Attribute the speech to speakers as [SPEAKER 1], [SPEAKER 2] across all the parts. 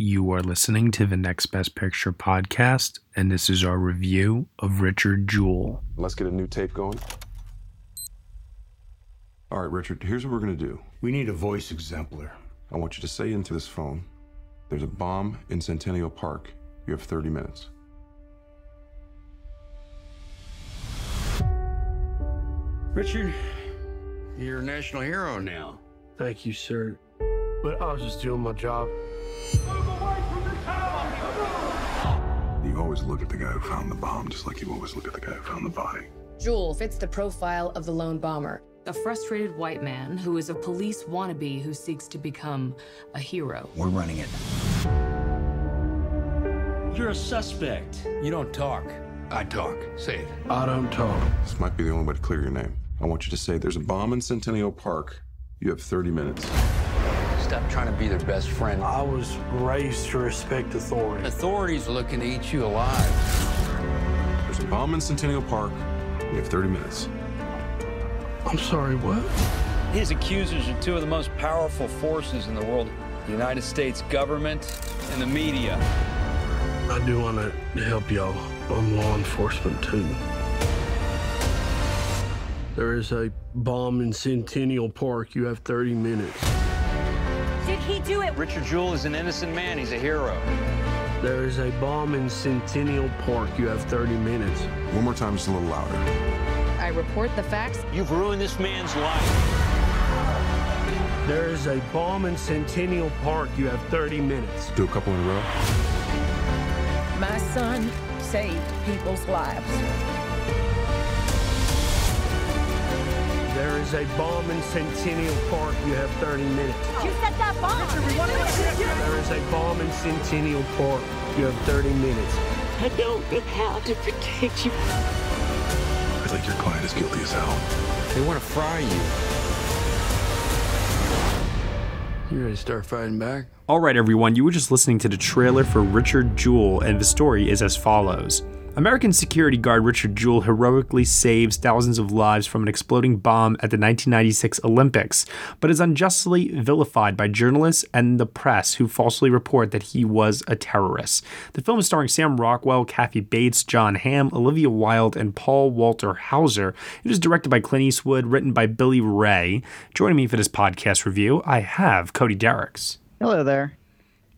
[SPEAKER 1] You are listening to the Next Best Picture podcast, and this is our review of Richard Jewell.
[SPEAKER 2] Let's get a new tape going. All right, Richard, here's what we're going to do.
[SPEAKER 3] We need a voice exemplar.
[SPEAKER 2] I want you to say into this phone there's a bomb in Centennial Park. You have 30 minutes.
[SPEAKER 3] Richard, you're a national hero now.
[SPEAKER 4] Thank you, sir. But I was just doing my job.
[SPEAKER 2] You always look at the guy who found the bomb just like you always look at the guy who found the body.
[SPEAKER 5] Jewell fits the profile of the lone bomber.
[SPEAKER 6] A frustrated white man who is a police wannabe who seeks to become a hero.
[SPEAKER 3] We're running it.
[SPEAKER 7] You're a suspect.
[SPEAKER 8] You don't talk.
[SPEAKER 3] I talk. Say it.
[SPEAKER 4] I don't talk.
[SPEAKER 2] This might be the only way to clear your name. I want you to say there's a bomb in Centennial Park. You have 30 minutes.
[SPEAKER 8] Stop trying to be their best friend.
[SPEAKER 4] I was raised to respect authority.
[SPEAKER 8] Authorities are looking to eat you alive.
[SPEAKER 2] There's a bomb in Centennial Park. You have 30 minutes.
[SPEAKER 4] I'm sorry, what?
[SPEAKER 7] His accusers are two of the most powerful forces in the world the United States government and the media.
[SPEAKER 4] I do want to help y'all. I'm law enforcement too. There is a bomb in Centennial Park. You have 30 minutes.
[SPEAKER 9] Did he do it?
[SPEAKER 7] Richard Jewell is an innocent man. He's a hero.
[SPEAKER 4] There is a bomb in Centennial Park. You have 30 minutes.
[SPEAKER 2] One more time, just a little louder.
[SPEAKER 5] I report the facts.
[SPEAKER 7] You've ruined this man's life.
[SPEAKER 4] There is a bomb in Centennial Park. You have 30 minutes.
[SPEAKER 2] Do a couple in a row.
[SPEAKER 9] My son saved people's lives.
[SPEAKER 4] There is a bomb in Centennial Park. You have 30 minutes.
[SPEAKER 9] You set that bomb.
[SPEAKER 4] There is a bomb in Centennial Park. You have 30 minutes.
[SPEAKER 9] I don't know how to protect you.
[SPEAKER 2] I think your client is guilty as hell.
[SPEAKER 8] They want to fry you.
[SPEAKER 3] You ready to start fighting back?
[SPEAKER 1] All right, everyone, you were just listening to the trailer for Richard Jewell, and the story is as follows. American security guard Richard Jewell heroically saves thousands of lives from an exploding bomb at the 1996 Olympics, but is unjustly vilified by journalists and the press who falsely report that he was a terrorist. The film is starring Sam Rockwell, Kathy Bates, Jon Hamm, Olivia Wilde, and Paul Walter Hauser. It is directed by Clint Eastwood, written by Billy Ray. Joining me for this podcast review, I have Cody Dericks
[SPEAKER 10] Hello there.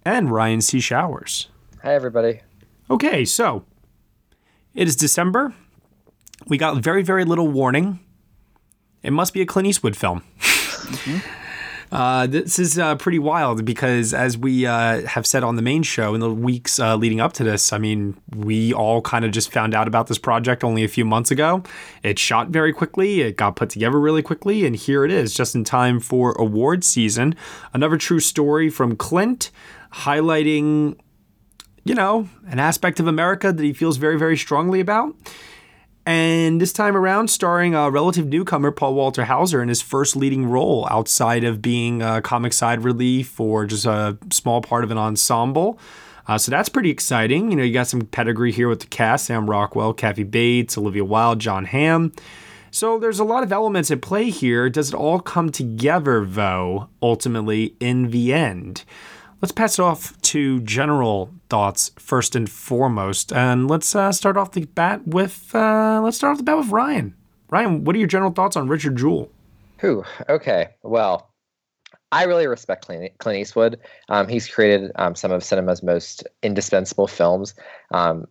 [SPEAKER 1] and Ryan C. Showers.
[SPEAKER 10] Hi, everybody.
[SPEAKER 1] Okay, so it is December. We got very, very little warning. It must be a Clint Eastwood film. Uh, this is uh, pretty wild because, as we uh, have said on the main show in the weeks uh, leading up to this, I mean, we all kind of just found out about this project only a few months ago. It shot very quickly, it got put together really quickly, and here it is, just in time for award season. Another true story from Clint highlighting you know, an aspect of America that he feels very, very strongly about. And this time around, starring a relative newcomer, Paul Walter Hauser, in his first leading role outside of being a comic side relief or just a small part of an ensemble. Uh, so that's pretty exciting. You know, you got some pedigree here with the cast Sam Rockwell, Kathy Bates, Olivia Wilde, Jon Hamm. So there's a lot of elements at play here. Does it all come together, though, ultimately, in the end? Let's pass it off to general thoughts first and foremost, and let's uh, start off the bat with uh, let's start off the bat with Ryan. Ryan, what are your general thoughts on Richard Jewell?
[SPEAKER 10] Who? Okay. Well, I really respect Clint, Clint Eastwood. Um, he's created um, some of cinema's most indispensable films. Um,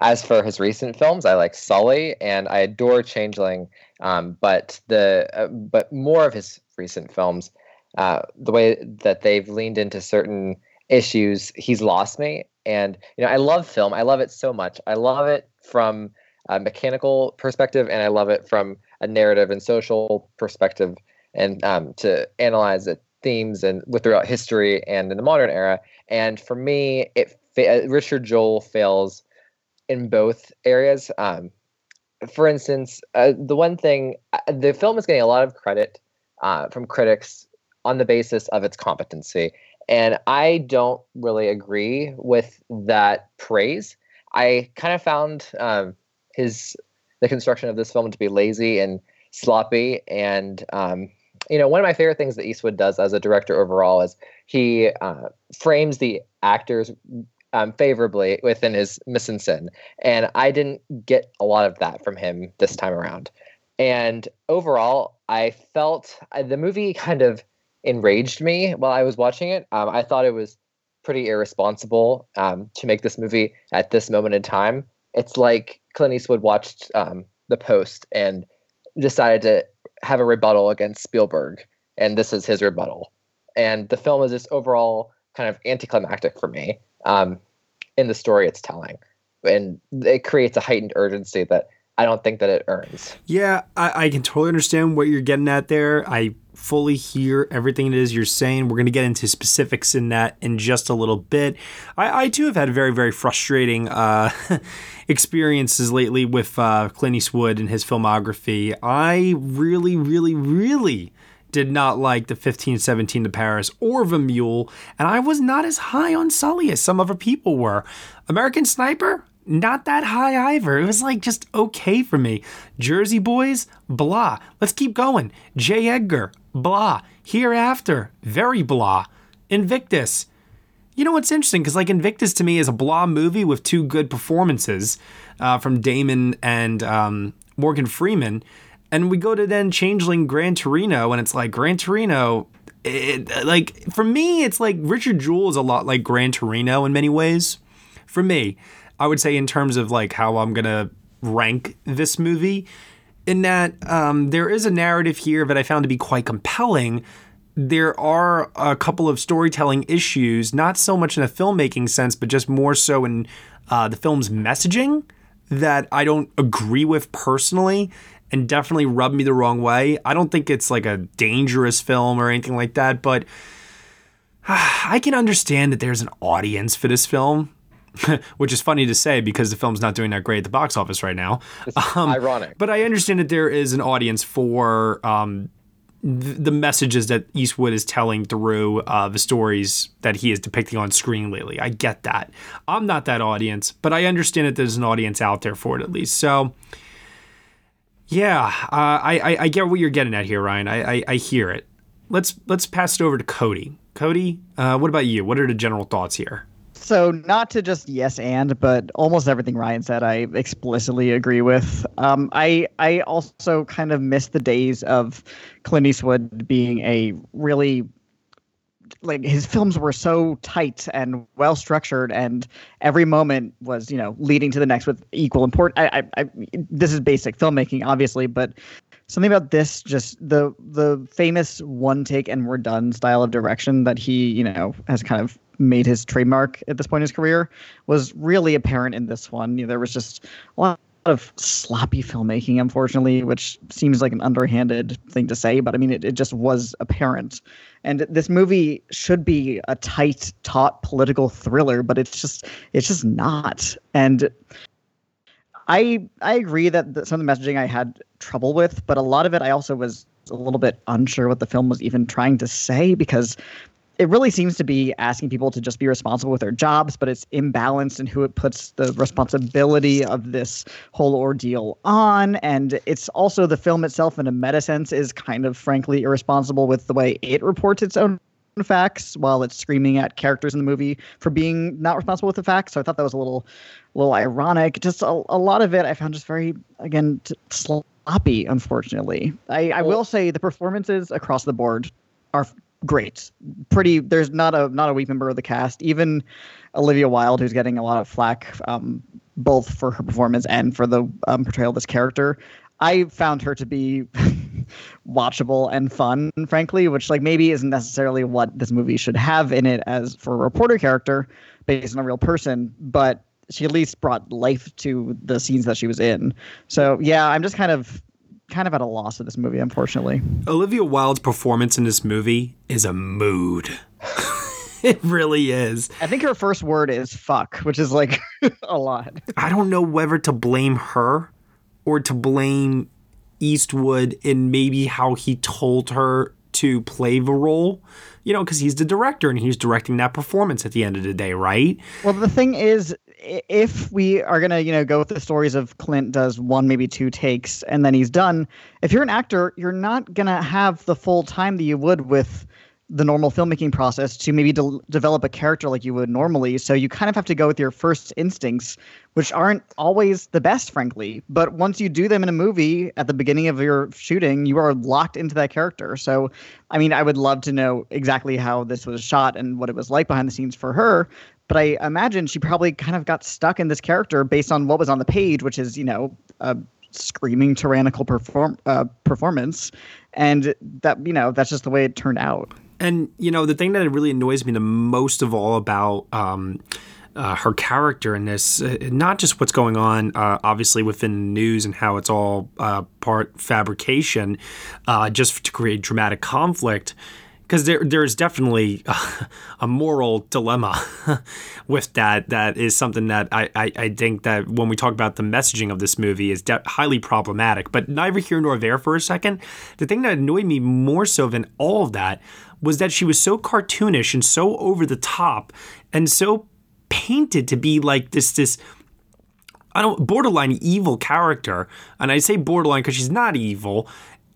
[SPEAKER 10] as for his recent films, I like Sully and I adore Changeling. Um, but the uh, but more of his recent films, uh, the way that they've leaned into certain issues, he's lost me. And you know, I love film. I love it so much. I love it from a mechanical perspective, and I love it from a narrative and social perspective, and um, to analyze the themes and with throughout history and in the modern era. And for me, it fa- Richard Jewell fails in both areas. Um, for instance, uh, the one thing uh, the film is getting a lot of credit uh, from critics on the basis of its competency. And I don't really agree with that praise. I kind of found um, his the construction of this film to be lazy and sloppy. And um, you know, one of my favorite things that Eastwood does as a director overall is he uh, frames the actors um, favorably within his mise en scène, and I didn't get a lot of that from him this time around. And overall, I felt uh, the movie kind of enraged me while I was watching it. Um, I thought it was pretty irresponsible um, to make this movie at this moment in time. It's like Clint Eastwood watched um, The Post and decided to have a rebuttal against Spielberg, and this is his rebuttal. And the film is just overall kind of anticlimactic for me um, in the story it's telling, and it creates a heightened urgency that I don't think that it earns.
[SPEAKER 1] Yeah, I, I can totally understand what you're getting at there. I fully hear everything it is you're saying. We're going to get into specifics in that in just a little bit. I, I too have had very, very frustrating uh, experiences lately with uh, Clint Eastwood and his filmography. I really, really, really did not like the 1517 to Paris or The Mule, and I was not as high on Sully as some other people were. American Sniper, not that high either. It was like just okay for me. Jersey Boys, blah. Let's keep going. J. Edgar, blah. Hereafter, very blah. Invictus. You know what's interesting? Because like Invictus to me is a blah movie with two good performances uh, from Damon and um, Morgan Freeman. And we go to then Changeling Gran Torino, and it's like Gran Torino. It, like for me, it's like Richard Jewell is a lot like Gran Torino in many ways. For me, I would say in terms of like how I'm gonna rank this movie, in that um, there is a narrative here that I found to be quite compelling. There are a couple of storytelling issues, not so much in a filmmaking sense, but just more so in uh, the film's messaging that I don't agree with personally and definitely rub me the wrong way. I don't think it's like a dangerous film or anything like that, but I can understand that there's an audience for this film. which is funny to say because the film's not doing that great at the box office right now.
[SPEAKER 10] Um, ironic.
[SPEAKER 1] But I understand that there is an audience for um, th- the messages that Eastwood is telling through uh, the stories that he is depicting on screen lately. I get that. I'm not that audience, but I understand that there's an audience out there for it at least. So. Yeah, uh, I, I, I get what you're getting at here, Ryan. I, I, I hear it. Let's let's pass it over to Cody. Cody, uh, what about you? What are the general thoughts here?
[SPEAKER 11] So, not to just yes and, but almost everything Ryan said, I explicitly agree with. Um, I I also kind of miss the days of Clint Eastwood being a really like his films were so tight and well structured, and every moment was you know leading to the next with equal importance. I, I, I this is basic filmmaking, obviously, but something about this just the the famous one take and we're done style of direction that he you know has kind of made his trademark at this point in his career was really apparent in this one. You know, there was just a lot of sloppy filmmaking, unfortunately, which seems like an underhanded thing to say, but I mean, it, it just was apparent. And this movie should be a tight, taut political thriller, but it's just, it's just not. And I, I agree that the, some of the messaging I had trouble with, but a lot of it I also was a little bit unsure what the film was even trying to say because it really seems to be asking people to just be responsible with their jobs, but it's imbalanced in who it puts the responsibility of this whole ordeal on. And it's also the film itself, in a meta sense, is kind of frankly irresponsible with the way it reports its own facts while it's screaming at characters in the movie for being not responsible with the facts. So I thought that was a little, little ironic. Just a, a lot of it I found just very, again, t- sloppy. Unfortunately, I, I will say the performances across the board are great. Pretty. There's not a not a weak member of the cast. Even Olivia Wilde, who's getting a lot of flack, um, both for her performance and for the um, portrayal of this character. I found her to be watchable and fun, frankly, which like maybe isn't necessarily what this movie should have in it as for a reporter character based on a real person, but she at least brought life to the scenes that she was in. So yeah, I'm just kind of kind of at a loss of this movie, unfortunately.
[SPEAKER 1] Olivia Wilde's performance in this movie is a mood. it really is.
[SPEAKER 11] I think her first word is fuck, which is like a lot.
[SPEAKER 1] I don't know whether to blame her or to blame Eastwood in maybe how he told her to play the role. You know, because he's the director and he's directing that performance at the end of the day, right?
[SPEAKER 11] Well, the thing is, if we are gonna you know go with the stories of clint does one maybe two takes and then he's done if you're an actor you're not gonna have the full time that you would with the normal filmmaking process to maybe de- develop a character like you would normally. So you kind of have to go with your first instincts, which aren't always the best, frankly. But once you do them in a movie at the beginning of your shooting, you are locked into that character. So, I mean, I would love to know exactly how this was shot and what it was like behind the scenes for her. But I imagine she probably kind of got stuck in this character based on what was on the page, which is, you know, a screaming tyrannical perform uh, performance, and that you know that's just the way it turned out.
[SPEAKER 1] And you know, the thing that really annoys me the most of all about um, uh, her character in this, uh, not just what's going on, uh, obviously within the news and how it's all uh, part fabrication, uh, just to create dramatic conflict. Because there, there's definitely a moral dilemma with that. That is something that I, I, I, think that when we talk about the messaging of this movie is de- highly problematic. But neither here nor there for a second. The thing that annoyed me more so than all of that was that she was so cartoonish and so over the top and so painted to be like this this I don't borderline evil character. And I say borderline because she's not evil.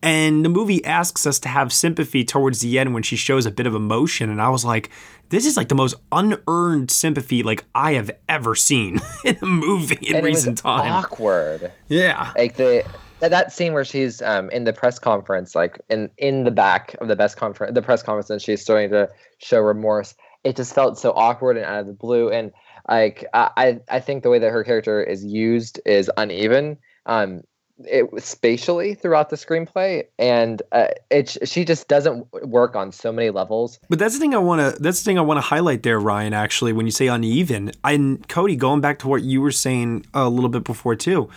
[SPEAKER 1] And the movie asks us to have sympathy towards the end when she shows a bit of emotion. And I was like, this is like the most unearned sympathy like I have ever seen in a movie in
[SPEAKER 10] and
[SPEAKER 1] recent time.
[SPEAKER 10] Awkward.
[SPEAKER 1] Yeah.
[SPEAKER 10] Like the that scene where she's um, in the press conference, like in in the back of the best conference, the press conference, and she's starting to show remorse. It just felt so awkward and out of the blue. And like I I think the way that her character is used is uneven. Um, it spatially throughout the screenplay, and uh, it she just doesn't work on so many levels.
[SPEAKER 1] But that's the thing I want to that's the thing I want to highlight there, Ryan. Actually, when you say uneven, and Cody, going back to what you were saying a little bit before too,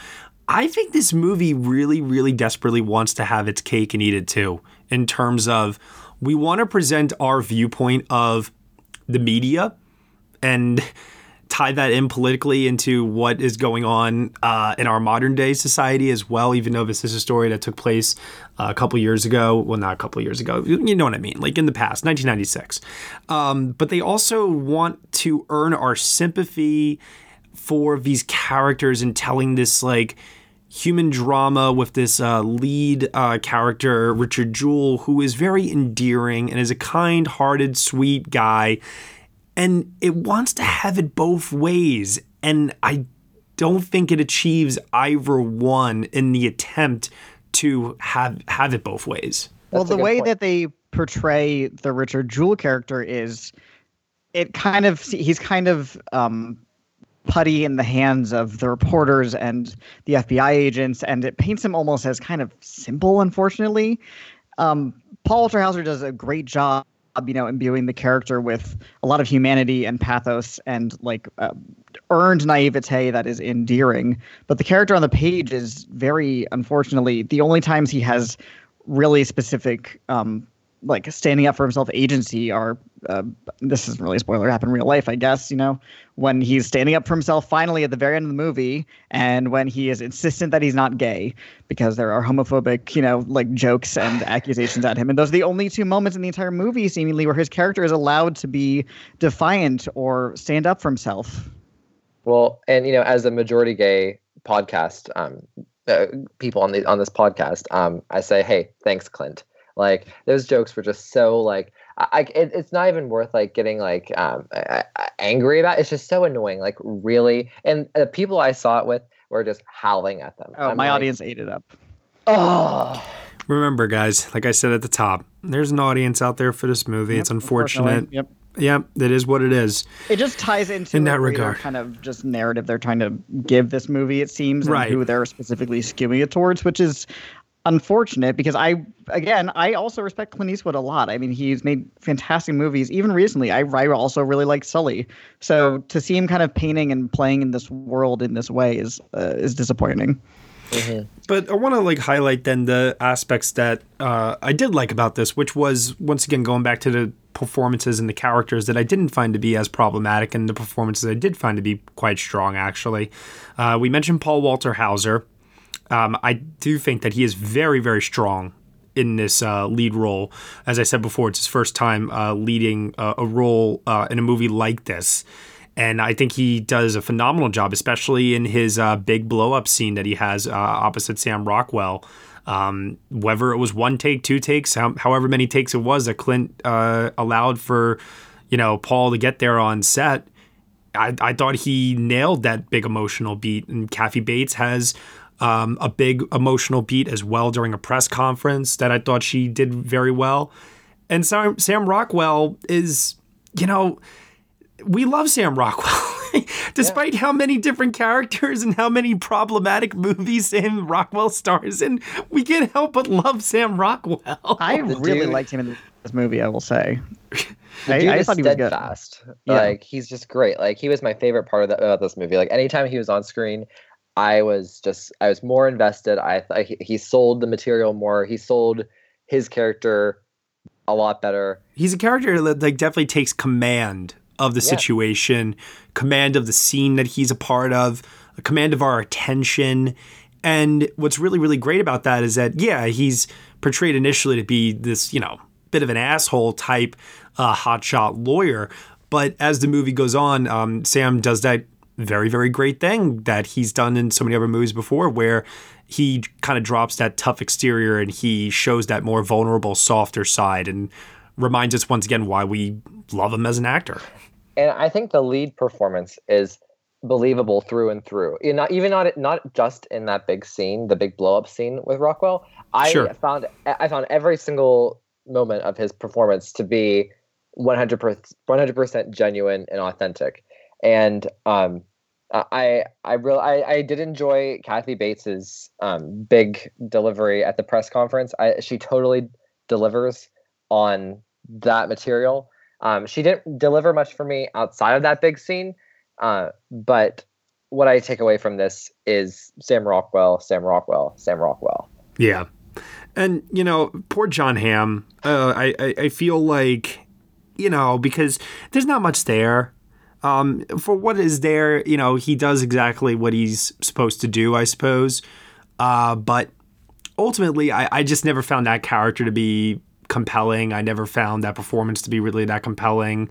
[SPEAKER 1] I think this movie really, really desperately wants to have its cake and eat it too, in terms of we want to present our viewpoint of the media and tie that in politically into what is going on uh, in our modern day society as well, even though this is a story that took place uh, a couple years ago. Well, not a couple years ago. You know what I mean? Like in the past, 1996. Um, but they also want to earn our sympathy for these characters and telling this like human drama with this uh, lead uh, character, Richard Jewell, who is very endearing and is a kind hearted, sweet guy. And it wants to have it both ways. And I don't think it achieves either one in the attempt to have have it both ways.
[SPEAKER 11] Well, the way point. that they portray the Richard Jewell character is it kind of he's kind of um, putty in the hands of the reporters and the FBI agents, and it paints him almost as kind of simple, unfortunately. Um, Paul Walter Hauser does a great job, you know, imbuing the character with a lot of humanity and pathos and like uh, earned naivete that is endearing. But the character on the page is very, unfortunately, the only times he has really specific um, like standing up for himself agency are uh, this isn't really a spoiler happen in real life i guess you know? When he's standing up for himself finally at the very end of the movie and when he is insistent that he's not gay because there are homophobic you know like jokes and accusations at him and those are the only two moments in the entire movie seemingly where his character is allowed to be defiant or stand up for himself.
[SPEAKER 10] Well and you know as a majority gay podcast um uh, people on the on this podcast um i say hey thanks clint like those jokes were just so like I, it, it's not even worth like getting like um, angry about. It's just so annoying. Like really, and the people I saw it with were just howling at them.
[SPEAKER 11] Oh, I'm my like, audience ate it up.
[SPEAKER 10] Oh.
[SPEAKER 1] Remember, guys, like I said at the top, there's an audience out there for this movie. Yep, it's unfortunate.
[SPEAKER 11] Yep.
[SPEAKER 1] Yep, it is what it is.
[SPEAKER 11] It just ties into
[SPEAKER 1] in that regard
[SPEAKER 11] kind of just narrative they're trying to give this movie. It seems,
[SPEAKER 1] right.
[SPEAKER 11] who they're specifically skewing it towards, which is unfortunate because I again I also respect Clint Eastwood a lot. I mean, he's made fantastic movies. Even recently, I, I also really like Sully. So to see him kind of painting and playing in this world in this way is uh, is disappointing.
[SPEAKER 1] Mm-hmm. But I want to like highlight then the aspects that uh, I did like about this, which was once again going back to the performances and the characters that I didn't find to be as problematic, and the performances I did find to be quite strong. Actually, uh, we mentioned Paul Walter Hauser. Um, I do think that he is very, very strong in this uh, lead role. As I said before, it's his first time uh, leading uh, a role uh, in a movie like this. And I think he does a phenomenal job, especially in his uh, big blow up scene that he has opposite Sam Rockwell. Um, whether it was one take, two takes, how, however many takes it was that Clint allowed for, you know, Paul to get there on set, I, I thought he nailed that big emotional beat. And Kathy Bates has um, a big emotional beat as well during a press conference that I thought she did very well. And Sam, Sam Rockwell is, you know, we love Sam Rockwell. Despite yeah. how many different characters and how many problematic movies Sam Rockwell stars in, we can't help but love Sam Rockwell.
[SPEAKER 11] I really dude. liked him in this movie, I will say.
[SPEAKER 10] I, I thought he was good. Yeah. Like he's just great. Like he was my favorite part of the, about this movie. Like anytime he was on screen, I was just I was more invested. I, I he sold the material more. He sold his character a lot better.
[SPEAKER 1] He's a character that like definitely takes command of the yeah. situation, command of the scene that he's a part of, a command of our attention. And what's really, really great about that is that, yeah, he's portrayed initially to be this, you know, bit of an asshole type uh, hotshot lawyer. But as the movie goes on, um, Sam does that very, very great thing that he's done in so many other movies before, where he kind of drops that tough exterior and he shows that more vulnerable, softer side and reminds us once again why we love him as an actor.
[SPEAKER 10] And I think the lead performance is believable through and through. You know, even not not just in that big scene, the big blow up scene with Rockwell. I sure. found I found every single moment of his performance to be 100 percent genuine and authentic. And um, I I really I, I did enjoy Kathy Bates's um, big delivery at the press conference. I, she totally delivers on that material. Um, she didn't deliver much for me outside of that big scene, uh, but what I take away from this is Sam Rockwell, Sam Rockwell, Sam Rockwell.
[SPEAKER 1] Yeah, and you know, poor Jon Hamm. Uh, I, I I feel like you know because there's not much there. Um, for what is there, you know, he does exactly what he's supposed to do, I suppose. Uh, but ultimately, I, I just never found that character to be compelling. I never found that performance to be really that compelling.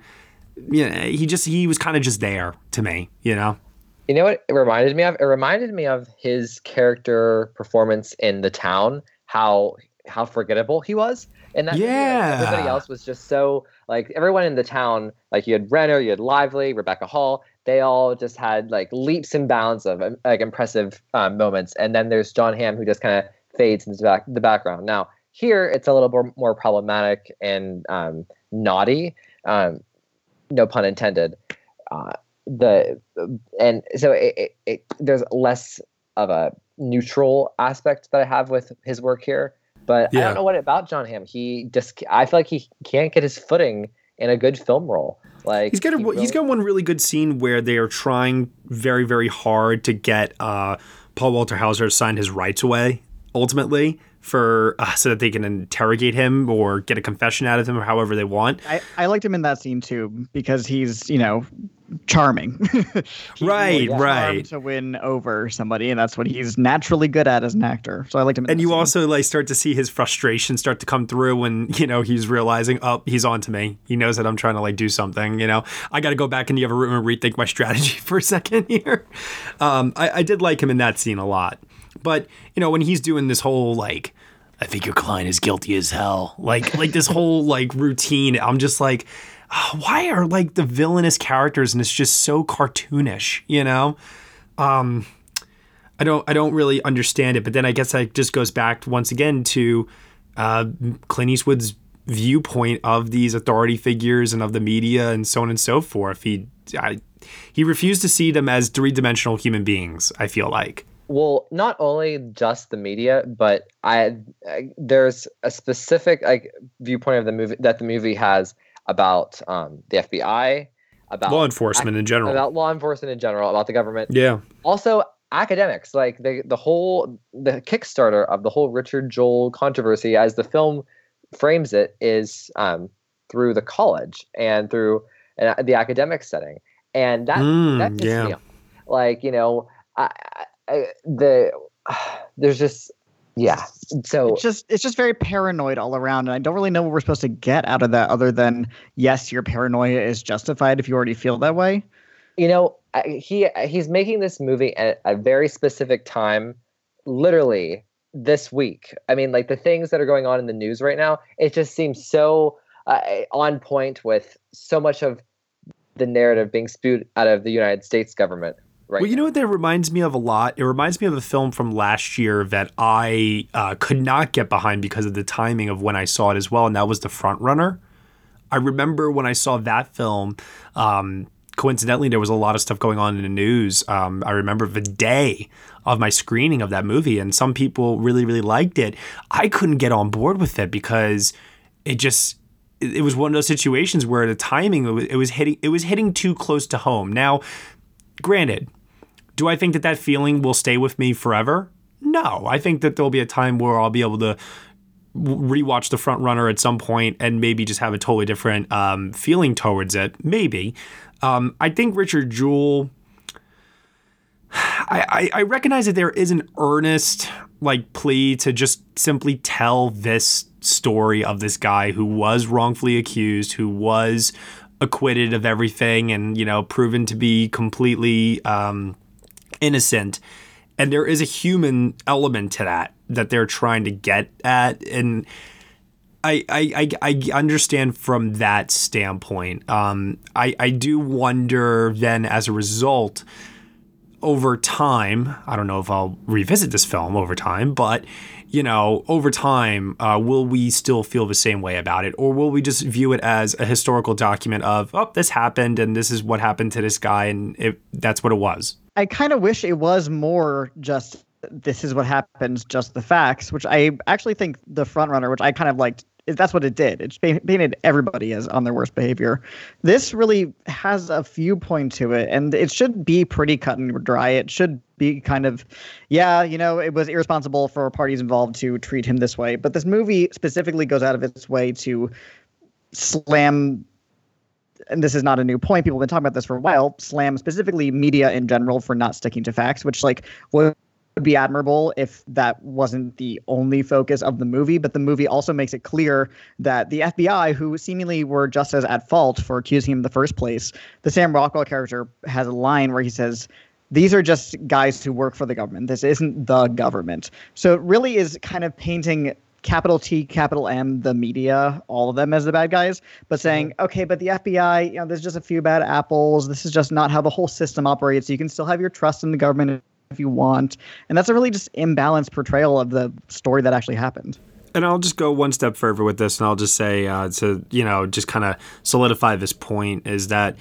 [SPEAKER 1] Yeah, you know, he just he was kind of just there to me, you know.
[SPEAKER 10] You know what it reminded me of? It reminded me of his character performance in The Town. How how forgettable he was. And that
[SPEAKER 1] yeah.
[SPEAKER 10] Movie, everybody else was just so like everyone in the town, like you had Renner, you had Lively, Rebecca Hall. They all just had like leaps and bounds of like impressive um, moments. And then there's Jon Hamm who just kind of fades into the, back, the background. Now here it's a little more, more problematic and um, naughty. Um, no pun intended. Uh, the and so it, it, it, there's less of a neutral aspect that I have with his work here. But yeah. I don't know what about Jon Hamm. He just I feel like he can't get his footing in a good film role. Like
[SPEAKER 1] he's got a, he really, he's got one really good scene where they are trying very very hard to get uh, Paul Walter Hauser to sign his rights away ultimately for uh, so that they can interrogate him or get a confession out of him or however they want.
[SPEAKER 11] I, I liked him in that scene too because he's you know charming.
[SPEAKER 1] right, right.
[SPEAKER 11] To win over somebody, and that's what he's naturally good at as an actor. So I liked him.
[SPEAKER 1] and you
[SPEAKER 11] scene.
[SPEAKER 1] also like start to see his frustration start to come through when you know he's realizing, oh, he's on to me. He knows that I'm trying to like do something. You know, I got to go back in the other room and rethink my strategy for a second here. Um, I, I did like him in that scene a lot. But you know, when he's doing this whole like, I think your client is guilty as hell, like like this whole like routine, I'm just like, oh, why are like the villainous characters and it's just so cartoonish, you know? Um, I don't I don't really understand it, but then I guess that just goes back once again to uh, Clint Eastwood's viewpoint of these authority figures and of the media and so on and so forth. He I, he refused to see them as three dimensional human beings. I feel like
[SPEAKER 10] well not only just the media but I, I, there's a specific like viewpoint of the movie that the movie has about um, the fbi about
[SPEAKER 1] law enforcement ac- in general
[SPEAKER 10] about law enforcement in general about the government
[SPEAKER 1] yeah
[SPEAKER 10] also academics like the the whole the kickstarter of the whole richard jewell controversy as the film frames it is um, through the college and through uh, the academic setting and that mm, that yeah. me off. like you know I, the there's just yeah so
[SPEAKER 11] it's just it's just very paranoid all around and i don't really know what we're supposed to get out of that other than yes your paranoia is justified if you already feel that way
[SPEAKER 10] you know he he's making this movie at a very specific time literally this week. I mean, like the things that are going on in the news right now, it just seems so uh, on point with so much of the narrative being spewed out of the United States government. Right.
[SPEAKER 1] Well, you know what that reminds me of a lot? It reminds me of a film from last year that I uh, could not get behind because of the timing of when I saw it as well, and that was The Front Runner. I remember when I saw that film, um, coincidentally, there was a lot of stuff going on in the news. Um, I remember the day of my screening of that movie, and some people really, really liked it. I couldn't get on board with it because it just it was one of those situations where the timing it was hitting it was hitting too close to home. Now, granted, do I think that that feeling will stay with me forever? No, I think that there'll be a time where I'll be able to rewatch the front runner at some point and maybe just have a totally different um, feeling towards it. Maybe. Um, I think Richard Jewell. I, I, I recognize that there is an earnest like plea to just simply tell this story of this guy who was wrongfully accused, who was acquitted of everything, and you know proven to be completely um, innocent. And there is a human element to that that they're trying to get at, and I I, I, I understand from that standpoint. Um, I I do wonder then as a result over time, I don't know if I'll revisit this film over time, but you know, over time, uh, will we still feel the same way about it, or will we just view it as a historical document of, oh, this happened and this is what happened to this guy, and it, that's what it was?
[SPEAKER 11] I kind of wish it was more just this is what happens, just the facts, which I actually think the frontrunner, which I kind of liked that's what it did. It painted everybody as on their worst behavior. This really has a viewpoint to it, and it should be pretty cut and dry. It should be kind of, yeah, you know, it was irresponsible for parties involved to treat him this way. But this movie specifically goes out of its way to slam. And this is not a new point. People have been talking about this for a while. Slam specifically media in general for not sticking to facts, which like was would be admirable if that wasn't the only focus of the movie. But the movie also makes it clear that the FBI, who seemingly were just as at fault for accusing him in the first place, the Sam Rockwell character has a line where he says, these are just guys who work for the government. This isn't the government. So it really is kind of painting capital T, capital M, the media, all of them as the bad guys, but mm-hmm. saying, okay, but the FBI, you know, there's just a few bad apples. This is just not how the whole system operates. You can still have your trust in the government if you want. And that's a really just imbalanced portrayal of the story that actually happened.
[SPEAKER 1] And I'll just go one step further with this, and I'll just say uh, to you know just kind of solidify this point is that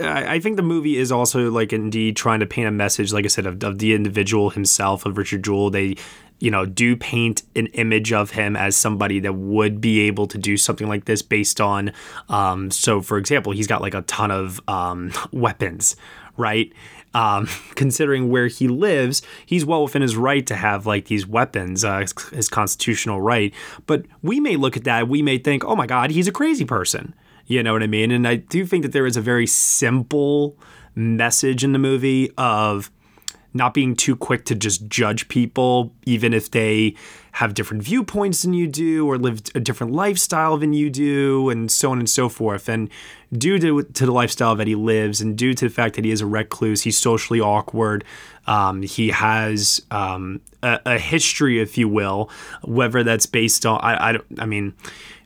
[SPEAKER 1] I think the movie is also like indeed trying to paint a message, like I said, of, of the individual himself, of Richard Jewell. They, you know, do paint an image of him as somebody that would be able to do something like this based on. Um, so, for example, he's got like a ton of um, weapons, right? Um, considering where he lives, he's well within his right to have like these weapons, uh, his, his constitutional right. But we may look at that, we may think, oh my God, he's a crazy person. You know what I mean? And I do think that there is a very simple message in the movie of not being too quick to just judge people, even if they have different viewpoints than you do or live a different lifestyle than you do, and so on and so forth. And due to, to the lifestyle that he lives, and due to the fact that he is a recluse, he's socially awkward. Um, he has um, a, a, history, if you will, whether that's based on I I, I mean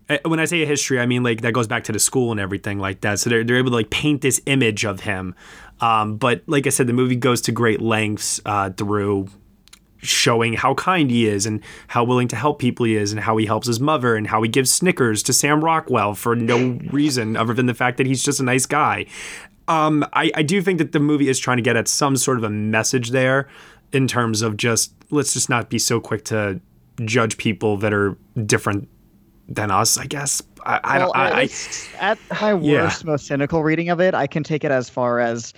[SPEAKER 1] eh, when I say a history, I mean like that goes back to the school and everything like that. So they're, they're able to like paint this image of him um, but like I said, the movie goes to great lengths uh, through showing how kind he is and how willing to help people he is and how he helps his mother and how he gives Snickers to Sam Rockwell for no reason other than the fact that he's just a nice guy. Um, I, I do think that the movie is trying to get at some sort of a message there in terms of just let's just not be so quick to judge people that are different than us, I guess. I, I well, don't. I,
[SPEAKER 11] at my worst, yeah. most cynical reading of it, I can take it as far as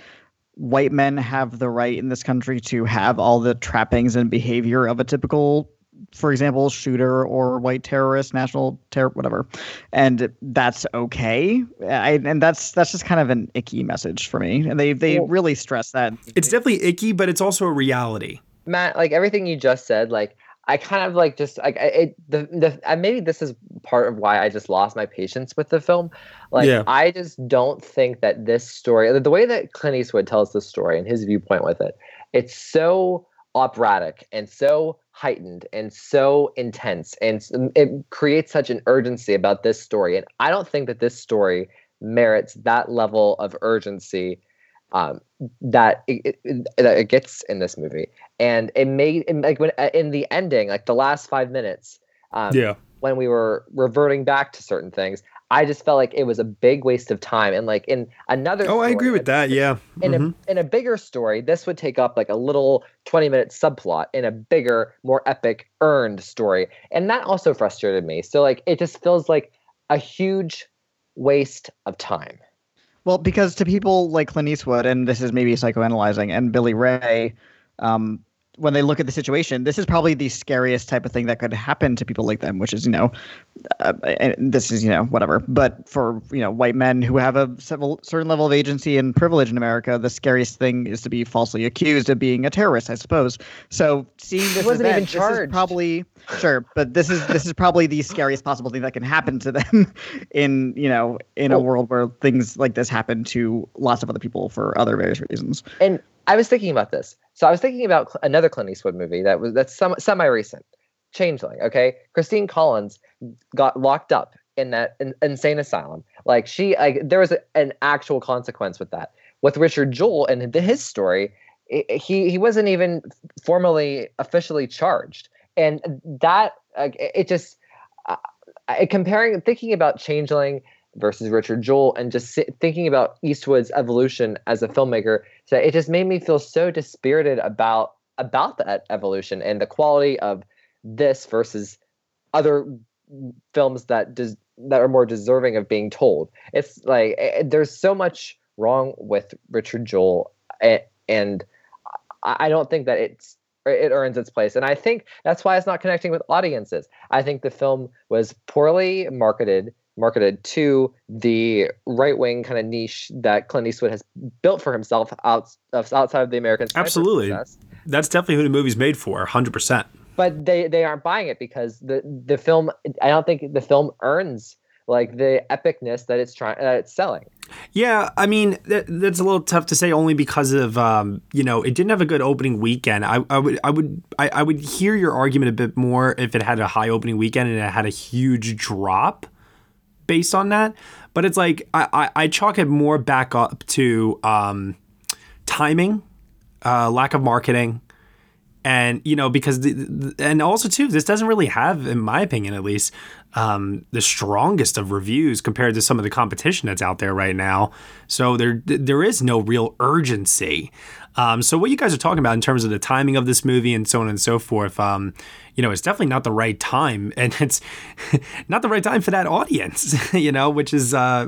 [SPEAKER 11] white men have the right in this country to have all the trappings and behavior of a typical, for example, shooter or white terrorist, national terror, whatever, and that's okay. I, and that's that's just kind of an icky message for me, and they they well, really stress that.
[SPEAKER 1] It's definitely icky, but it's also a reality.
[SPEAKER 10] Matt, like everything you just said, like I kind of like just like it the the and maybe this is part of why I just lost my patience with the film. Like yeah. I just don't think that this story, the way that Clint Eastwood tells the story and his viewpoint with it, it's so operatic and so heightened and so intense and it creates such an urgency about this story and i don't think that this story merits that level of urgency um, that it, it, that it gets in this movie and it made it, like when uh, in the ending like the last five minutes um,
[SPEAKER 1] yeah
[SPEAKER 10] when we were reverting back to certain things I just felt like it was a big waste of time. And like in another,
[SPEAKER 1] oh, I agree with that. Yeah.
[SPEAKER 10] In mm-hmm. a in a bigger story, this would take up like a little twenty minute subplot in a bigger, more epic, earned story, and that also frustrated me. So like, it just feels like a huge waste of time.
[SPEAKER 11] Well, because to people like Clint Eastwood, and this is maybe psychoanalyzing, and Billy Ray, um, when they look at the situation, this is probably the scariest type of thing that could happen to people like them, which is, you know, uh, and this is, you know, whatever. But for, you know, white men who have a certain level of agency and privilege in America, the scariest thing is to be falsely accused of being a terrorist, I suppose. So seeing this
[SPEAKER 10] wasn't
[SPEAKER 11] event,
[SPEAKER 10] even charged.
[SPEAKER 11] probably sure, but this is this is probably the scariest possible thing that can happen to them in, you know, in a world where things like this happen to lots of other people for other various reasons.
[SPEAKER 10] And I was thinking about this. So I was thinking about another Clint Eastwood movie that was that's some, semi-recent, Changeling. Okay, Christine Collins got locked up in that in, insane asylum. Like she, like there was a, an actual consequence with that. With Richard Jewell and his story, it, he he wasn't even formally officially charged, and that uh, it just uh, comparing thinking about Changeling versus Richard Jewell, and just thinking about Eastwood's evolution as a filmmaker, so it just made me feel so dispirited about about that evolution and the quality of this versus other films that that are more deserving of being told. It's like it, there's so much wrong with Richard Jewell, eh, and, and I don't think that it's it earns its place. And I think that's why it's not connecting with audiences. I think the film was poorly marketed marketed to the right wing kind of niche that Clint Eastwood has built for himself out, outside of the American
[SPEAKER 1] Absolutely. That's definitely who the movie's made for, 100%.
[SPEAKER 10] But they, they aren't buying it because the, the film, I don't think the film earns like the epicness that it's trying that it's selling.
[SPEAKER 1] Yeah, I mean that, that's a little tough to say only because of um, you know it didn't have a good opening weekend. I, I would I would I, I would hear your argument a bit more if it had a high opening weekend and it had a huge drop based on that. But it's like I, I, I chalk it more back up to um, timing, uh, lack of marketing, and you know because the, the, and also too this doesn't really have in my opinion at least um, the strongest of reviews compared to some of the competition that's out there right now so there there is no real urgency um, so what you guys are talking about in terms of the timing of this movie and so on and so forth um, you know, it's definitely not the right time, and it's not the right time for that audience, you know, which is uh,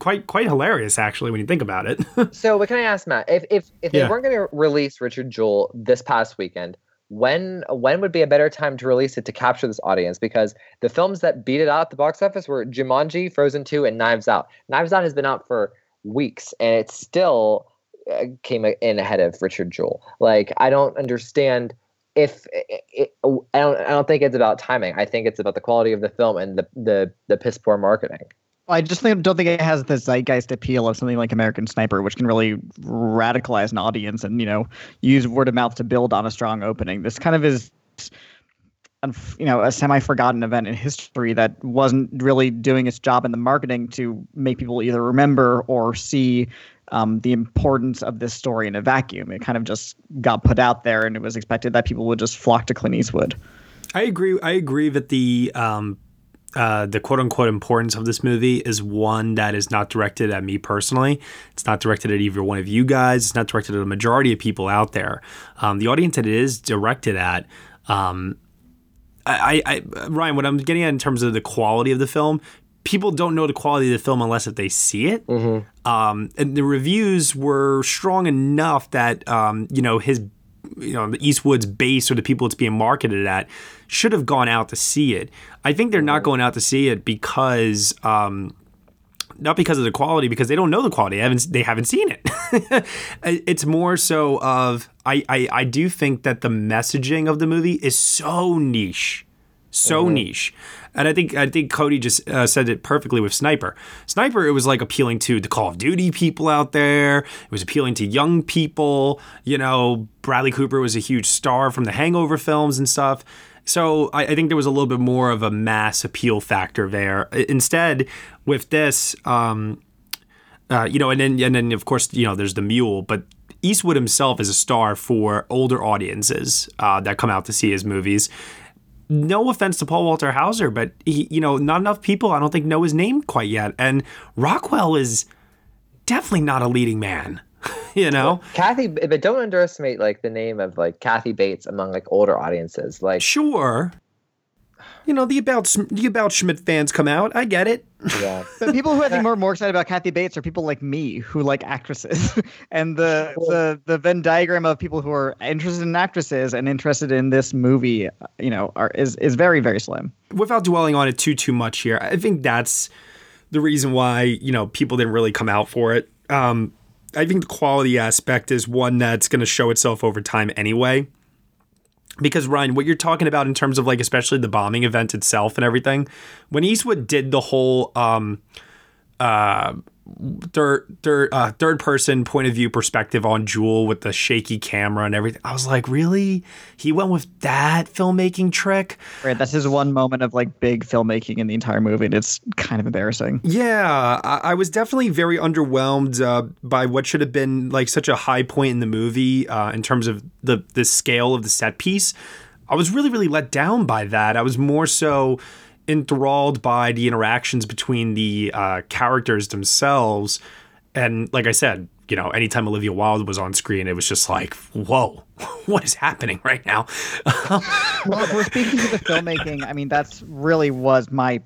[SPEAKER 1] quite quite hilarious actually when you think about it.
[SPEAKER 10] so, what can I ask Matt? If if if they yeah. weren't going to release Richard Jewell this past weekend, when when would be a better time to release it to capture this audience? Because the films that beat it out at the box office were Jumanji, Frozen Two, and Knives Out. Knives Out has been out for weeks, and it's still came in ahead of Richard Jewell. Like, I don't understand if it, it, I don't, I don't think it's about timing. I think it's about the quality of the film and the the the piss poor marketing.
[SPEAKER 11] I just think, don't think it has the zeitgeist appeal of something like American Sniper, which can really radicalize an audience and you know use word of mouth to build on a strong opening. This kind of is, you know, a semi-forgotten event in history that wasn't really doing its job in the marketing to make people either remember or see um, the importance of this story in a vacuum. It kind of just got put out there, and it was expected that people would just flock to Clint Eastwood.
[SPEAKER 1] I agree. I agree that the um, uh, the quote unquote importance of this movie is one that is not directed at me personally. It's not directed at either one of you guys. It's not directed at a majority of people out there. Um, the audience that it is directed at. Um, I, I, Ryan, what I'm getting at in terms of the quality of the film, people don't know the quality of the film unless if they see it.
[SPEAKER 10] Mm-hmm.
[SPEAKER 1] Um, and the reviews were strong enough that um, you know his you know the Eastwood's base or the people it's being marketed at should have gone out to see it. I think they're not going out to see it because um, not because of the quality, because they don't know the quality. They haven't they haven't seen it. it's more so of I, I I do think that the messaging of the movie is so niche so niche. And I think I think Cody just uh, said it perfectly with Sniper. Sniper, it was like appealing to the Call of Duty people out there. It was appealing to young people. You know, Bradley Cooper was a huge star from the Hangover films and stuff. So I, I think there was a little bit more of a mass appeal factor there. Instead, with this, um, uh, you know, and then and then of course you know there's the mule, but Eastwood himself is a star for older audiences uh, that come out to see his movies. No offense to Paul Walter Hauser, but he, you know, not enough people I don't think know his name quite yet. And Rockwell is definitely not a leading man. you know,
[SPEAKER 10] Kathy, but don't underestimate like the name of like Kathy Bates among like older audiences. Like,
[SPEAKER 1] sure, you know the about the about Schmidt fans come out. I get it.
[SPEAKER 10] yeah,
[SPEAKER 11] But people who I think are more excited about Kathy Bates are people like me who like actresses, and the the the Venn diagram of people who are interested in actresses and interested in this movie, you know, are is is very very slim.
[SPEAKER 1] without dwelling on it too too much here, I think that's the reason why you know people didn't really come out for it. Um, I think the quality aspect is one that's going to show itself over time anyway. Because Ryan, what you're talking about in terms of like especially the bombing event itself and everything, when Eastwood did the whole um, uh, third third uh, third person point of view perspective on Jewell with the shaky camera and everything, I was like, really? He went with that filmmaking trick?
[SPEAKER 11] Right, that's his one moment of like big filmmaking in the entire movie, and it's kind of embarrassing.
[SPEAKER 1] Yeah, I, I was definitely very underwhelmed uh, by what should have been like such a high point in the movie uh, in terms of the the scale of the set piece. I was really really let down by that. I was more so enthralled by the interactions between the uh, characters themselves, and like I said, you know, anytime Olivia Wilde was on screen, it was just like, whoa, what is happening right now?
[SPEAKER 11] well, if we're speaking to the filmmaking, I mean, that's really was my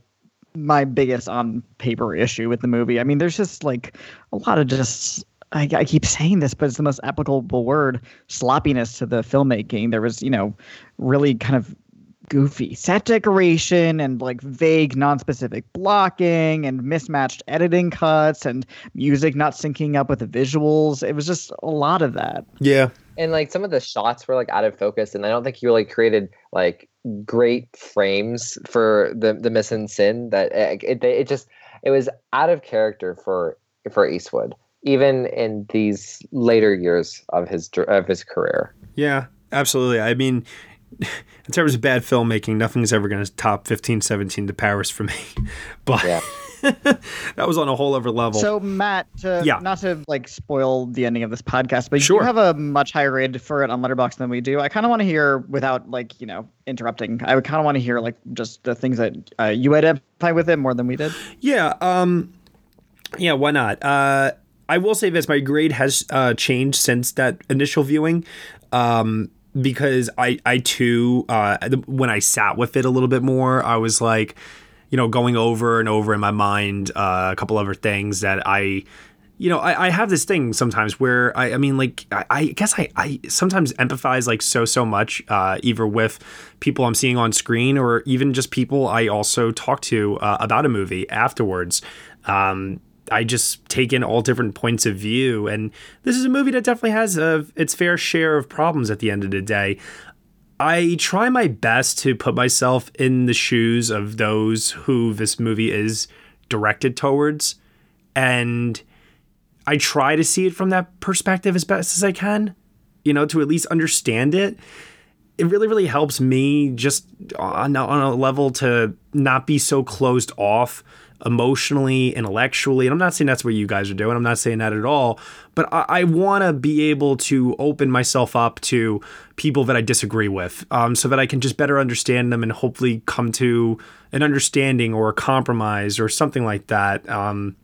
[SPEAKER 11] my biggest on paper issue with the movie. I mean, there's just like a lot of just I, I keep saying this, but it's the most applicable word sloppiness to the filmmaking. There was, you know, really kind of goofy set decoration and like vague non-specific blocking and mismatched editing cuts and music not syncing up with the visuals it was just a lot of that
[SPEAKER 1] yeah
[SPEAKER 10] and like some of the shots were like out of focus, and I don't think he really created like great frames for the the mise-en-scène. That eh, eh, it, it it just it was out of character for for Eastwood, even in these later years of his of his career.
[SPEAKER 1] Yeah, absolutely. I mean, in terms of bad filmmaking, nothing's ever going to top 15:17 to Paris for me. But
[SPEAKER 10] yeah.
[SPEAKER 1] that was on a whole other level.
[SPEAKER 11] So Matt, to,
[SPEAKER 1] Yeah.
[SPEAKER 11] not to like spoil the ending of this podcast, but
[SPEAKER 1] Sure.
[SPEAKER 11] you have a much higher grade for it on Letterboxd than we do. I kind of want to hear without like you know interrupting. I would kind of want to hear like just the things that uh, you identify with it more than we did.
[SPEAKER 1] Yeah, um yeah, why not? Uh I will say this, my grade has uh changed since that initial viewing. Um because I I too uh when I sat with it a little bit more, I was like, you know, going over and over in my mind uh, a couple other things that I you know, I, I have this thing sometimes where I, I mean, like, I, I guess I, I sometimes empathize like so, so much, uh, either with people I'm seeing on screen or even just people I also talk to uh, about a movie afterwards. Um, I just take in all different points of view. And this is a movie that definitely has a, its fair share of problems at the end of the day. I try my best to put myself in the shoes of those who this movie is directed towards. And I try to see it from that perspective as best as I can, you know, to at least understand it. It really, really helps me just on, on a level to not be so closed off emotionally, intellectually. And I'm not saying that's what you guys are doing. I'm not saying that at all. But I, I want to be able to open myself up to people that I disagree with um, so that I can just better understand them and hopefully come to an understanding or a compromise or something like that. Um,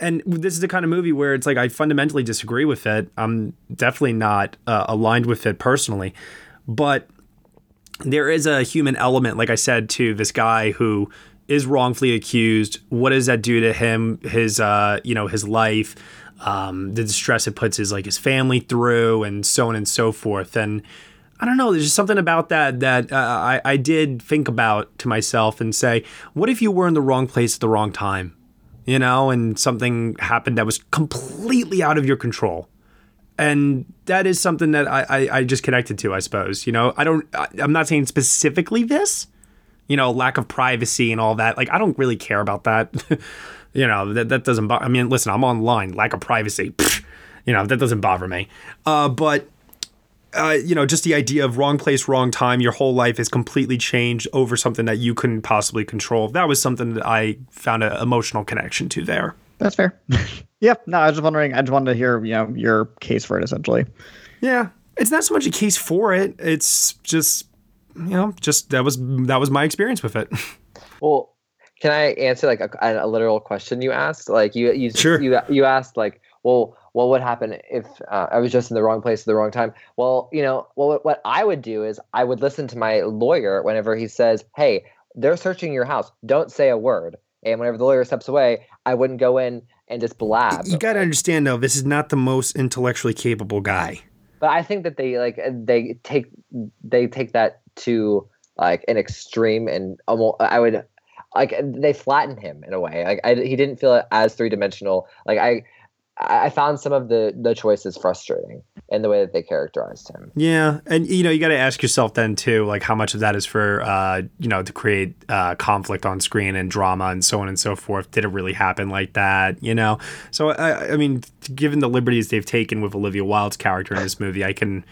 [SPEAKER 1] and this is the kind of movie where it's like I fundamentally disagree with it. I'm definitely not uh, aligned with it personally, but there is a human element, like I said, to this guy who is wrongfully accused. What does that do to him? His, uh, you know, his life, um, the distress it puts his like his family through, and so on and so forth. And I don't know. There's just something about that that uh, I, I did think about to myself and say, what if you were in the wrong place at the wrong time? you know, and something happened that was completely out of your control. And that is something that I, I, I just connected to, I suppose. You know, I don't, I, I'm not saying specifically this, you know, lack of privacy and all that. Like, I don't really care about that. you know, that, that doesn't, bo- I mean, listen, I'm online, lack of privacy, pfft, you know, that doesn't bother me. Uh, but, uh, you know, just the idea of wrong place, wrong time, your whole life is completely changed over something that you couldn't possibly control. That was something that I found an emotional connection to there.
[SPEAKER 11] That's fair. yeah. No, I was just wondering. I just wanted to hear, you know, your case for it essentially.
[SPEAKER 1] Yeah, it's not so much a case for it. It's just, you know, just that was that was my experience with it.
[SPEAKER 10] Well, can I answer like a, a literal question you asked? Like you you
[SPEAKER 1] Sure.
[SPEAKER 10] you you asked like, well, what would happen if uh, I was just in the wrong place at the wrong time? Well, you know, well, what, what I would do is I would listen to my lawyer whenever he says, "Hey, they're searching your house. Don't say a word." And whenever the lawyer steps away, I wouldn't go in and just blab.
[SPEAKER 1] You got to understand though, this is not the most intellectually capable guy.
[SPEAKER 10] But I think that they like they take they take that to like an extreme and almost I would like they flatten him in a way. Like I, he didn't feel as three dimensional. Like I I found some of the the choices frustrating in the way that they characterized him.
[SPEAKER 1] Yeah, and you know you got to ask yourself then too, like how much of that is for uh, you know to create uh, conflict on screen and drama and so on and so forth. Did it really happen like that? You know, so I, I mean, given the liberties they've taken with Olivia Wilde's character in this movie, I can.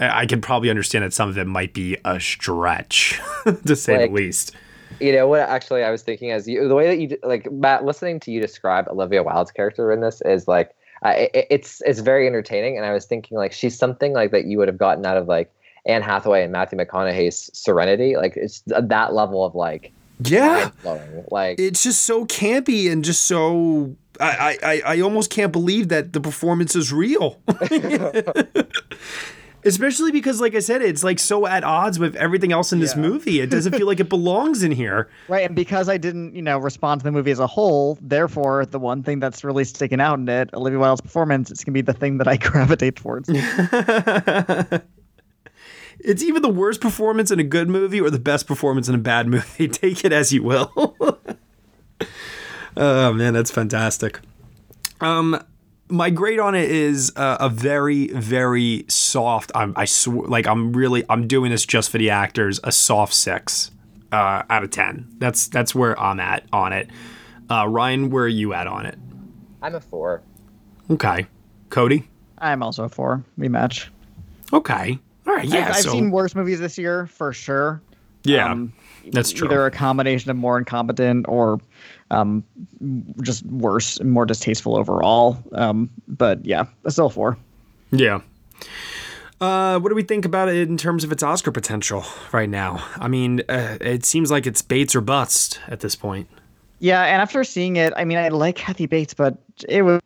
[SPEAKER 1] I can probably understand that some of it might be a stretch, to say
[SPEAKER 10] Like,
[SPEAKER 1] the least.
[SPEAKER 10] You know what? Actually, I was thinking as you the way that you like Matt listening to you describe Olivia Wilde's character in this is like uh, it, it's it's very entertaining, and I was thinking like she's something like that you would have gotten out of like Anne Hathaway and Matthew McConaughey's Serenity. Like it's that level of like
[SPEAKER 1] Yeah.
[SPEAKER 10] Like
[SPEAKER 1] it's just so campy and just so. I, I, I almost can't believe that the performance is real. Especially because, like I said, it's like so at odds with everything else in this movie. It doesn't feel like it belongs in here.
[SPEAKER 11] Right, and because I didn't, you know, respond to the movie as a whole, therefore, the one thing that's really sticking out in it, Olivia Wilde's performance, it's gonna be the thing that I gravitate towards.
[SPEAKER 1] It's either the worst performance in a good movie or the best performance in a bad movie. Take it as you will. oh man, that's fantastic. Um, my grade on it is uh, a very, very soft. I'm, I sw- like I'm really I'm doing this just for the actors. A soft six uh, out of ten. That's that's where I'm at on it. Uh, Ryan, where are you at on it?
[SPEAKER 10] I'm a four.
[SPEAKER 1] Okay, Cody.
[SPEAKER 11] I'm also a four. We match.
[SPEAKER 1] Okay, all right. Yeah,
[SPEAKER 11] I've, I've
[SPEAKER 1] so-
[SPEAKER 11] seen worse movies this year for sure.
[SPEAKER 1] Yeah,
[SPEAKER 11] Um,
[SPEAKER 1] that's true.
[SPEAKER 11] Either a combination of more incompetent or um, just worse and more distasteful overall. Um, but yeah, still four.
[SPEAKER 1] Yeah. Uh, what do we think about it in terms of its Oscar potential right now? I mean, uh, it seems like it's Bates or bust at this point.
[SPEAKER 11] Yeah, and after seeing it, I mean, I like Kathy Bates, but it would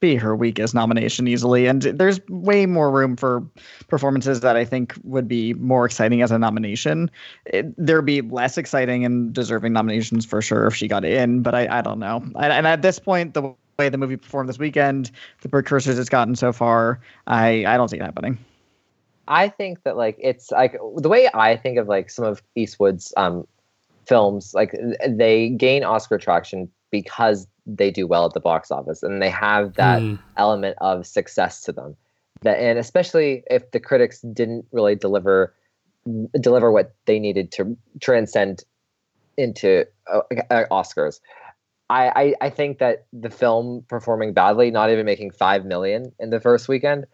[SPEAKER 11] be her weakest nomination easily. And there's way more room for performances that I think would be more exciting as a nomination. It, there'd be less exciting and deserving nominations for sure if she got in, but I, I don't know. And, and at this point, the way the movie performed this weekend, the precursors it's gotten so far, I, I don't see it happening.
[SPEAKER 10] I think that like it's like the way I think of like some of Eastwood's um films, like they gain Oscar traction because they do well at the box office and they have that
[SPEAKER 1] Hmm.
[SPEAKER 10] element of success to them. That and especially if the critics didn't really deliver deliver what they needed to transcend into uh, uh, Oscars. I, I I think that the film performing badly, not even making five million in the first weekend,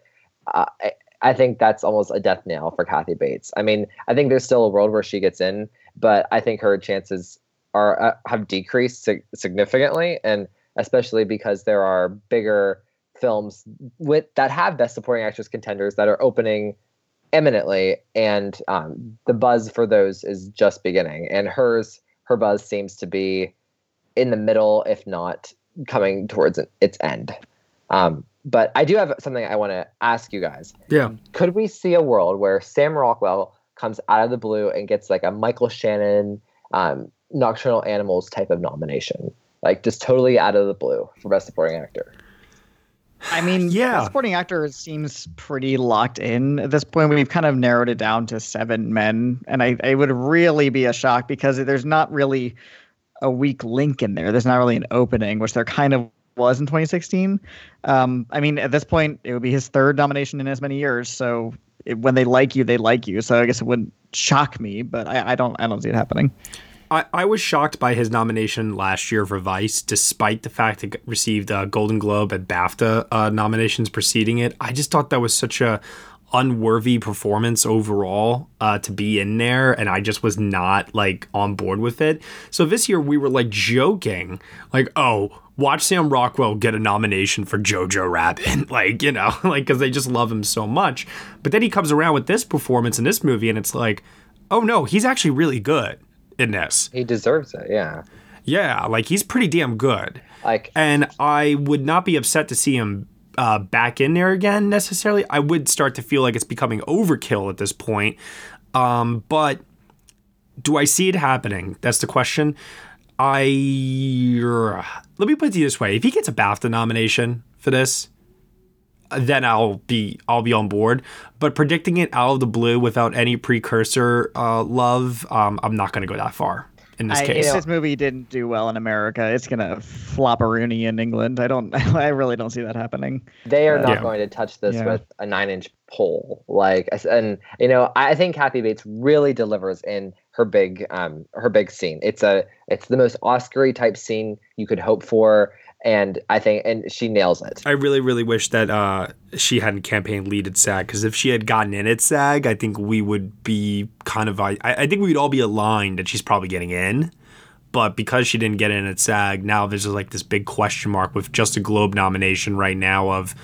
[SPEAKER 10] uh, I, I think that's almost a death nail for Kathy Bates. I mean, I think there's still a world where she gets in, but I think her chances are uh, have decreased sig- significantly, and especially because there are bigger films with that have best supporting actress contenders that are opening eminently, and um, the buzz for those is just beginning. And hers, her buzz seems to be in the middle, if not coming towards its end. Um, but I do have something I want to ask you guys.
[SPEAKER 1] Yeah.
[SPEAKER 10] Could we see a world where Sam Rockwell comes out of the blue and gets like a Michael Shannon, um, Nocturnal Animals type of nomination? Like just totally out of the blue for Best Supporting Actor.
[SPEAKER 11] I mean,
[SPEAKER 1] Yeah.
[SPEAKER 11] the supporting actor seems pretty locked in at this point. We've kind of narrowed it down to seven men, and I, I would really be a shock because there's not really a weak link in there. There's not really an opening, which there kind of was in 2016. Um, I mean, at this point, it would be his third nomination in as many years. So it, when they like you, they like you. So I guess it wouldn't shock me, but I, I don't I don't see it happening.
[SPEAKER 1] I, was shocked by his nomination last year for Vice, despite the fact it received a Golden Globe and BAFTA uh, nominations preceding it. I just thought that was such a unworthy performance overall uh, to be in there, and I just was not like on board with it. So this year we were like joking, like, oh, watch Sam Rockwell get a nomination for Jojo Rabbit, like you know, like because they just love him so much. But then he comes around with this performance in this movie, and it's like, oh no, he's actually really good in this.
[SPEAKER 10] He deserves it. Yeah.
[SPEAKER 1] Yeah, like he's pretty damn good.
[SPEAKER 10] Like,
[SPEAKER 1] and I would not be upset to see him uh, back in there again necessarily. I would start to feel like it's becoming overkill at this point. Um, but do I see it happening? That's the question. I let me put it this way: if he gets a BAFTA nomination for this, then I'll be I'll be on board. But predicting it out of the blue without any precursor uh, love, um, I'm not going to go that far in this
[SPEAKER 11] I,
[SPEAKER 1] case.
[SPEAKER 11] If this movie didn't do well in America, it's gonna flop a Rooney in England. I don't. I really don't see that happening.
[SPEAKER 10] They are not
[SPEAKER 11] Yeah.
[SPEAKER 10] going to touch this
[SPEAKER 11] Yeah.
[SPEAKER 10] with a nine-inch pole. Like, and you know, I think Kathy Bates really delivers in her big, um, her big scene. It's a, it's the most Oscar-y type scene you could hope for, and I think, and she nails it.
[SPEAKER 1] I really, really wish that uh, she hadn't campaign lead at SAG because if she had gotten in at SAG, I think we would be kind of. I, I think we'd all be aligned that she's probably getting in. But because she didn't get in at SAG, now there's like this big question mark with just a Globe nomination right now of,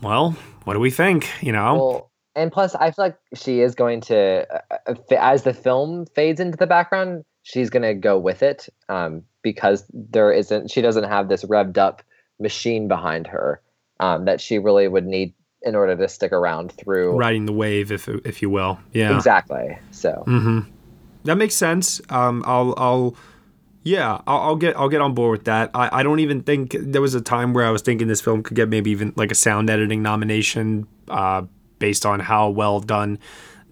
[SPEAKER 1] well, what do we think? You know?
[SPEAKER 10] Well, and plus, I feel like she is going to, uh, uh, as the film fades into the background, she's going to go with it um, because there isn't, she doesn't have this revved up machine behind her um, that she really would need in order to stick around through.
[SPEAKER 1] riding the wave, if if you will. Yeah.
[SPEAKER 10] Exactly. So.
[SPEAKER 1] hmm That makes sense. Um, I'll, I'll, yeah, I'll, I'll get, I'll get on board with that. I, I don't even think there was a time where I was thinking this film could get maybe even like a sound editing nomination, uh, based on how well done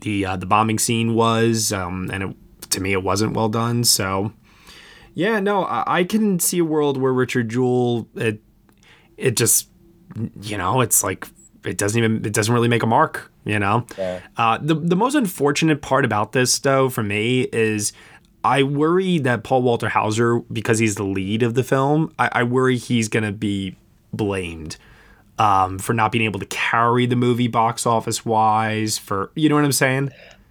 [SPEAKER 1] the uh, the bombing scene was. Um, and it, to me, it wasn't well done. So, yeah, no, I, I can see a world where Richard Jewell, it, it just, you know, it's like it doesn't even it doesn't really make a mark you know
[SPEAKER 10] Yeah.
[SPEAKER 1] uh, the, the most unfortunate part about this though for me is i worry that paul walter hauser because he's the lead of the film i, I worry he's gonna be blamed um, for not being able to carry the movie box office wise for you know what i'm saying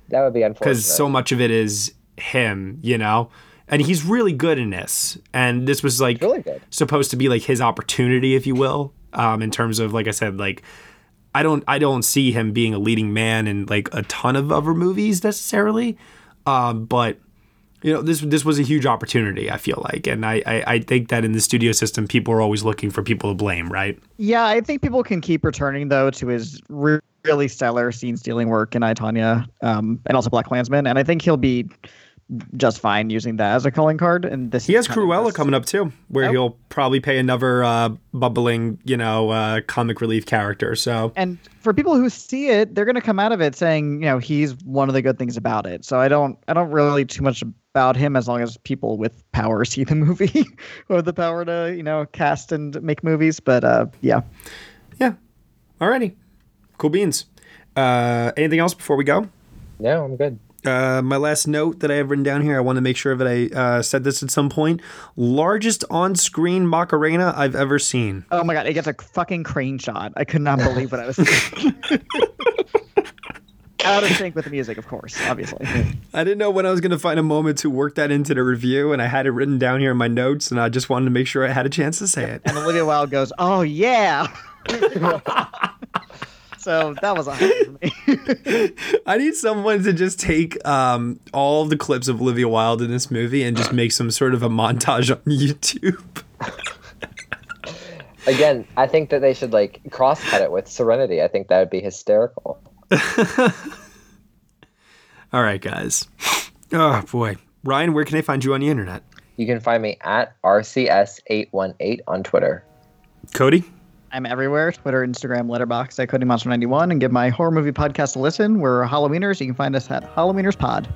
[SPEAKER 10] That would be unfortunate.
[SPEAKER 1] because so much of it is him, you know. And he's really good in this. And this was like
[SPEAKER 10] really good.
[SPEAKER 1] supposed to be like his opportunity, if you will, um, in terms of like I said, like I don't I don't see him being a leading man in like a ton of other movies necessarily, um, but you know this this was a huge opportunity. I feel like, and I, I I think that in the studio system, people are always looking for people to blame, right?
[SPEAKER 11] Yeah, I think people can keep returning though to his re- really stellar scene stealing work in I, Tonya, um, and also BlacKkKlansman, and I think he'll be just fine using that as a calling card. And this
[SPEAKER 1] He has Cruella coming up too, where
[SPEAKER 11] Oh.
[SPEAKER 1] he'll probably pay another uh, bubbling, you know, uh, comic relief character. So
[SPEAKER 11] And for people who see it, they're going to come out of it saying, you know, he's one of the good things about it. So I don't, I don't really too much about him as long as people with power see the movie or the power to, you know, cast and make movies. But uh, yeah.
[SPEAKER 1] Yeah. Alrighty. Cool beans. Uh, anything else before we go?
[SPEAKER 10] No, I'm good.
[SPEAKER 1] Uh, my last note that I have written down here, I want to make sure that I uh, said this at some point. Largest on screen Macarena I've ever seen.
[SPEAKER 11] Oh my god, it gets a fucking crane shot. I could not believe what I was seeing. Out of sync with the music, of course, obviously.
[SPEAKER 1] I didn't know when I was going to find a moment to work that into the review, and I had it written down here in my notes, and I just wanted to make sure I had a chance to say it.
[SPEAKER 11] And Olivia Wilde goes, "Oh yeah." so that was a highlight for me.
[SPEAKER 1] I need someone to just take um, all the clips of Olivia Wilde in this movie and just make some sort of a montage on YouTube.
[SPEAKER 10] Again, I think that they should like cross cut it with Serenity. I think that would be hysterical.
[SPEAKER 1] All right, guys. Oh boy, Ryan, where can I find you on the internet?
[SPEAKER 10] You can find me at RCS818 on Twitter.
[SPEAKER 1] Cody.
[SPEAKER 11] I'm everywhere Twitter, Instagram, Letterboxd at CodyMonster91 and give my horror movie podcast a listen. We're Halloweeners. You can find us at Halloweeners Pod.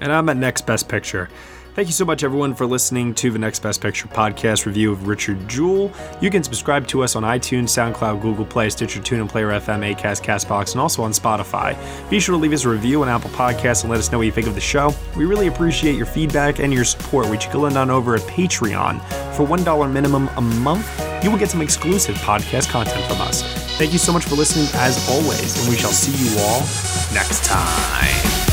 [SPEAKER 1] And I'm at Next Best Picture. Thank you so much, everyone, for listening to the Next Best Picture podcast review of Richard Jewell. You can subscribe to us on iTunes, SoundCloud, Google Play, Stitcher, TuneIn, Player FM, Acast, Castbox, and also on Spotify. Be sure to leave us a review on Apple Podcasts and let us know what you think of the show. We really appreciate your feedback and your support, which you can lend on over at Patreon. For $1 minimum a month, you will get some exclusive podcast content from us. Thank you so much for listening, as always, and we shall see you all next time.